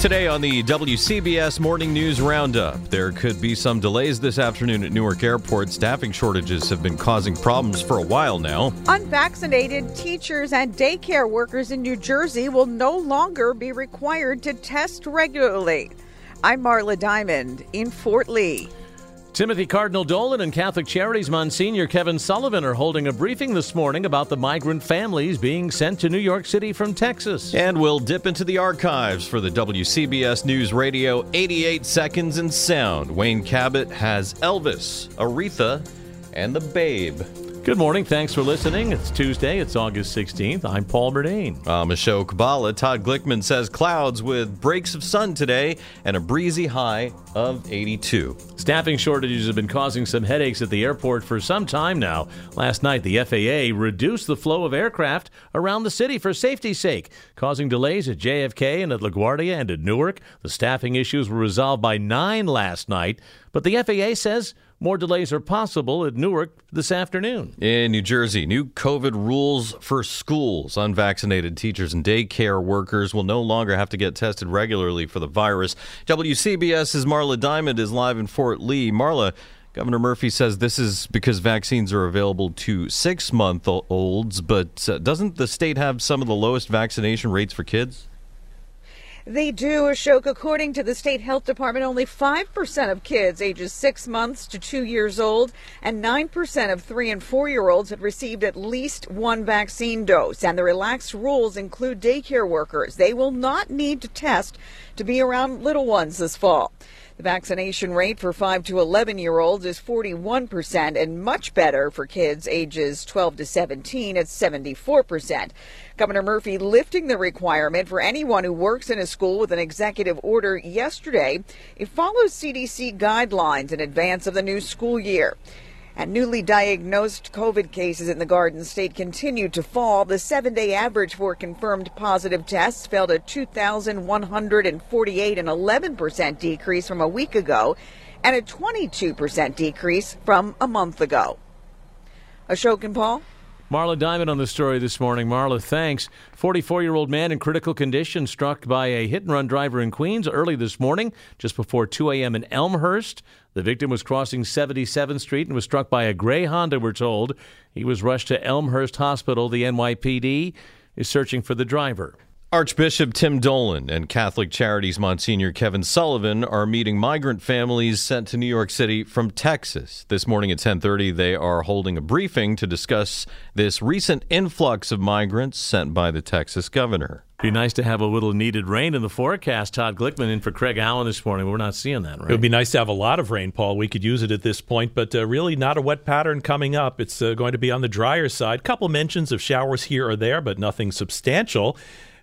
Today on the WCBS Morning News Roundup, there could be some delays this afternoon at Newark Airport. Staffing shortages have been causing problems for a while now. Unvaccinated teachers and daycare workers in New Jersey will no longer be required to test regularly. I'm Marla Diamond in Fort Lee. Timothy Cardinal Dolan and Catholic Charities Monsignor Kevin Sullivan are holding a briefing this morning about the migrant families being sent to New York City from Texas. And we'll dip into the archives for the WCBS News Radio 88 Seconds in Sound. Wayne Cabot has Elvis, Aretha, and the Babe. Good morning. Thanks for listening. It's Tuesday. It's August 16th. I'm Paul Murnane. I'm Ashok Bhalla. Todd Glickman says clouds with breaks of sun today and a breezy high of 82. Staffing shortages have been causing some headaches at the airport for some time now. Last night, the FAA reduced the flow of aircraft around the city for safety's sake, causing delays at JFK and at LaGuardia and at Newark. The staffing issues were resolved by 9 last night, but the FAA says more delays are possible at Newark this afternoon. In New Jersey, new COVID rules for schools. Unvaccinated teachers and daycare workers will no longer have to get tested regularly for the virus. WCBS's Marla Diamond is live in Fort Lee. Marla, Governor Murphy says this is because vaccines are available to six month olds, but uh, doesn't the state have some of the lowest vaccination rates for kids? They do, Ashok. According to the state health department, only 5% of kids ages six months to two years old and 9% of three and four year olds had received at least one vaccine dose. And the relaxed rules include daycare workers. They will not need to test to be around little ones this fall. The vaccination rate for 5 to 11 year olds is 41% and much better for kids ages 12 to 17 at 74%. Governor Murphy lifting the requirement for anyone who works in a school with an executive order yesterday. It follows CDC guidelines in advance of the new school year. And newly diagnosed COVID cases in the Garden State continued to fall. The seven day average for confirmed positive tests fell to 2,148, an 11% decrease from a week ago, and a 22% decrease from a month ago. Ashok and Paul? Marla Diamond on the story this morning. Marla, thanks. 44 year old man in critical condition struck by a hit and run driver in Queens early this morning, just before 2 a.m. in Elmhurst. The victim was crossing 77th Street and was struck by a gray Honda, we're told. He was rushed to Elmhurst Hospital. The NYPD is searching for the driver. Archbishop Tim Dolan and Catholic Charities Monsignor Kevin Sullivan are meeting migrant families sent to New York City from Texas. This morning at 10:30 they are holding a briefing to discuss this recent influx of migrants sent by the Texas governor. Be nice to have a little needed rain in the forecast. Todd Glickman in for Craig Allen this morning. We're not seeing that, right? It would be nice to have a lot of rain, Paul. We could use it at this point, but uh, really not a wet pattern coming up. It's uh, going to be on the drier side. Couple mentions of showers here or there, but nothing substantial.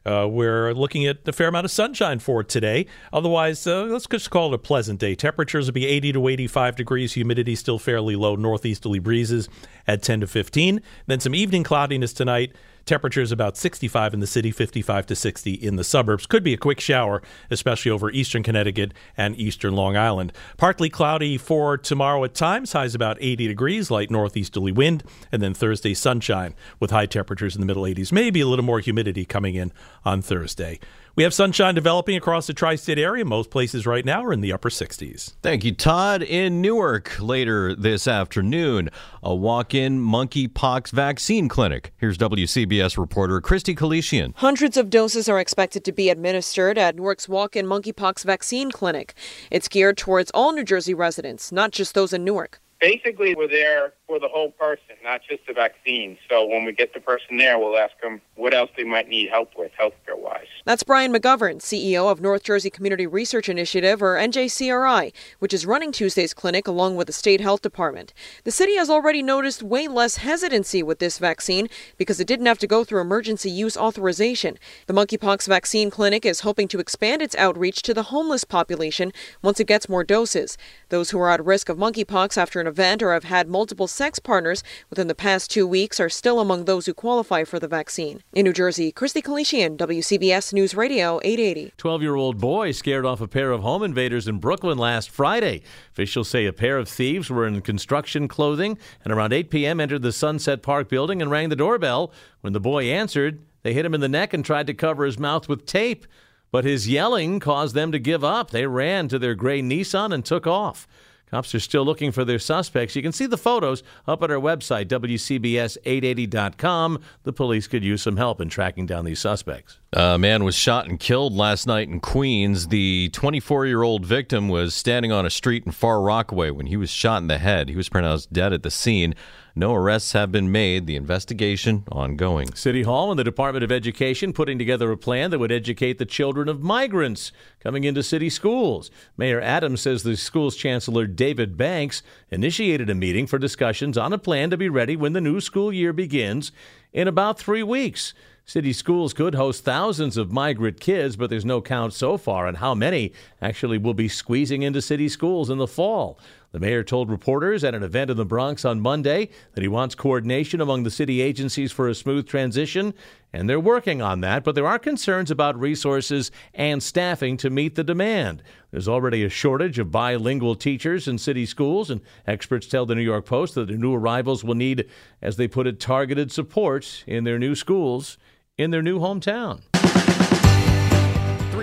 Uh, we're looking at a fair amount of sunshine for today. Otherwise, uh, let's just call it a pleasant day. Temperatures will be 80 to 85 degrees. Humidity still fairly low. Northeasterly breezes at 10 to 15. Then some evening cloudiness tonight. Temperatures about 65 in the city, 55 to 60 in the suburbs. Could be a quick shower, especially over eastern Connecticut and eastern Long Island. Partly cloudy for tomorrow at times, highs about 80 degrees, light northeasterly wind, and then Thursday sunshine with high temperatures in the middle 80s. Maybe a little more humidity coming in on Thursday. We have sunshine developing across the tri state area. Most places right now are in the upper 60s. Thank you, Todd. In Newark later this afternoon, a walk in monkeypox vaccine clinic. Here's WCBS reporter Christy Kalishian. Hundreds of doses are expected to be administered at Newark's walk in monkeypox vaccine clinic. It's geared towards all New Jersey residents, not just those in Newark. Basically, we're there for the whole person, not just the vaccine. So when we get the person there, we'll ask them what else they might need help with, healthcare wise. That's Brian McGovern, CEO of North Jersey Community Research Initiative, or NJCRI, which is running Tuesday's clinic along with the state health department. The city has already noticed way less hesitancy with this vaccine because it didn't have to go through emergency use authorization. The monkeypox vaccine clinic is hoping to expand its outreach to the homeless population once it gets more doses. Those who are at risk of monkeypox after an event or have had multiple sex partners within the past two weeks are still among those who qualify for the vaccine. In New Jersey, Christy Kalishian, WCBS News Radio 880. 12 year old boy scared off a pair of home invaders in Brooklyn last Friday. Officials say a pair of thieves were in construction clothing and around 8 p.m. entered the Sunset Park building and rang the doorbell. When the boy answered, they hit him in the neck and tried to cover his mouth with tape. But his yelling caused them to give up. They ran to their gray Nissan and took off. Cops are still looking for their suspects. You can see the photos up at our website, WCBS880.com. The police could use some help in tracking down these suspects. A man was shot and killed last night in Queens. The 24 year old victim was standing on a street in Far Rockaway when he was shot in the head. He was pronounced dead at the scene. No arrests have been made. The investigation ongoing. City Hall and the Department of Education putting together a plan that would educate the children of migrants coming into city schools. Mayor Adams says the school's chancellor David Banks initiated a meeting for discussions on a plan to be ready when the new school year begins in about three weeks. City schools could host thousands of migrant kids, but there's no count so far on how many actually will be squeezing into city schools in the fall. The mayor told reporters at an event in the Bronx on Monday that he wants coordination among the city agencies for a smooth transition, and they're working on that, but there are concerns about resources and staffing to meet the demand. There's already a shortage of bilingual teachers in city schools, and experts tell the New York Post that the new arrivals will need, as they put it, targeted support in their new schools in their new hometown.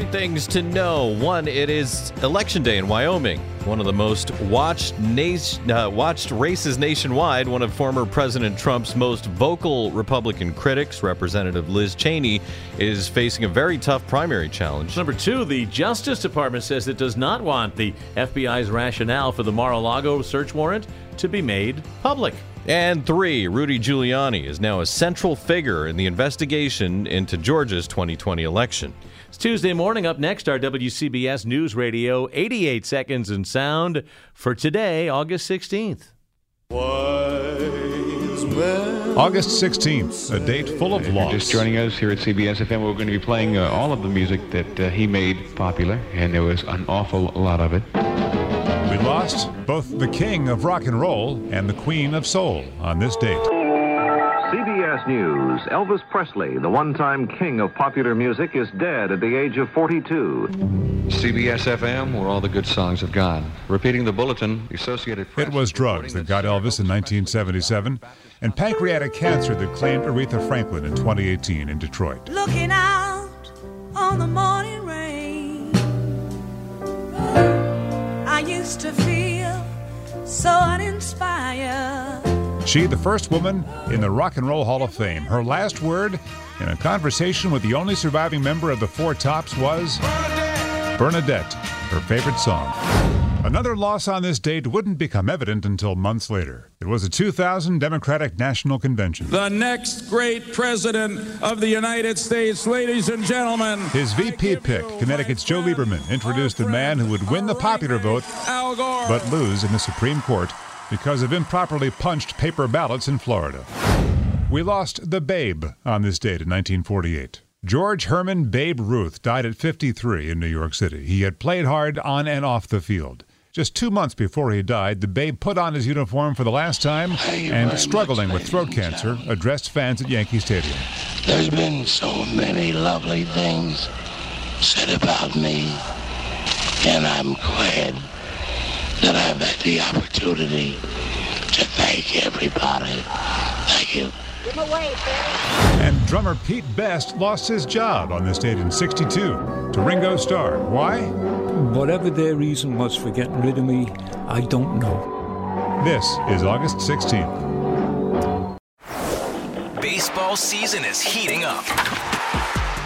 Three things to know. One, it is election day in Wyoming, one of the most watched nation, uh, watched races nationwide. One of former President Trump's most vocal Republican critics, Representative Liz Cheney, is facing a very tough primary challenge. Number two, the Justice Department says it does not want the FBI's rationale for the Mar-a-Lago search warrant to be made public. And three, Rudy Giuliani is now a central figure in the investigation into Georgia's 2020 election. It's Tuesday morning. Up next, our WCBS News Radio 88 seconds in sound for today, August 16th. August 16th, a date full of If loss. just joining us here at CBS FM, we're going to be playing uh, all of the music that uh, he made popular, and there was an awful lot of it. We lost both the king of rock and roll and the queen of soul on this date. CBS News. Elvis Presley, the one time king of popular music, is dead at the age of 42. CBS FM, where all the good songs have gone. Repeating the bulletin, the Associated Press. It was drugs that got Elvis in 1977 and pancreatic cancer that claimed Aretha Franklin in 2018 in Detroit. Looking out on the morning rain. I used to feel so uninspired. She, the first woman in the Rock and Roll Hall of Fame. Her last word in a conversation with the only surviving member of the Four Tops was Bernadette, her favorite song. Another loss on this date wouldn't become evident until months later. It was the 2000 Democratic National Convention. The next great president of the United States, ladies and gentlemen. His VP pick, Connecticut's Joe Lieberman, introduced the man who would win the popular vote but lose in the Supreme Court because of improperly punched paper ballots in Florida. We lost the Babe on this date in 1948. George Herman Babe Ruth died at 53 in New York City. He had played hard on and off the field. Just two months before he died, the Babe put on his uniform for the last time and, struggling with throat cancer, addressed fans at Yankee Stadium. There's been so many lovely things said about me, and I'm glad that I've had the opportunity to thank everybody. Thank you. And drummer Pete Best lost his job on this date in 62 to Ringo Starr. Why? Whatever their reason was for getting rid of me, I don't know. This is August 16th. Baseball season is heating up.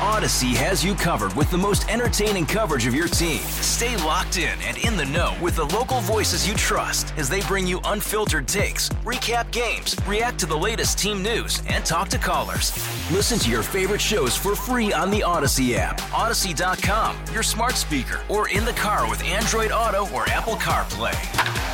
Audacy has you covered with the most entertaining coverage of your team. Stay locked in and in the know with the local voices you trust as they bring you unfiltered takes, recap games, react to the latest team news, and talk to callers. Listen to your favorite shows for free on the Audacy app, Audacy.com, your smart speaker, or in the car with Android Auto or Apple CarPlay.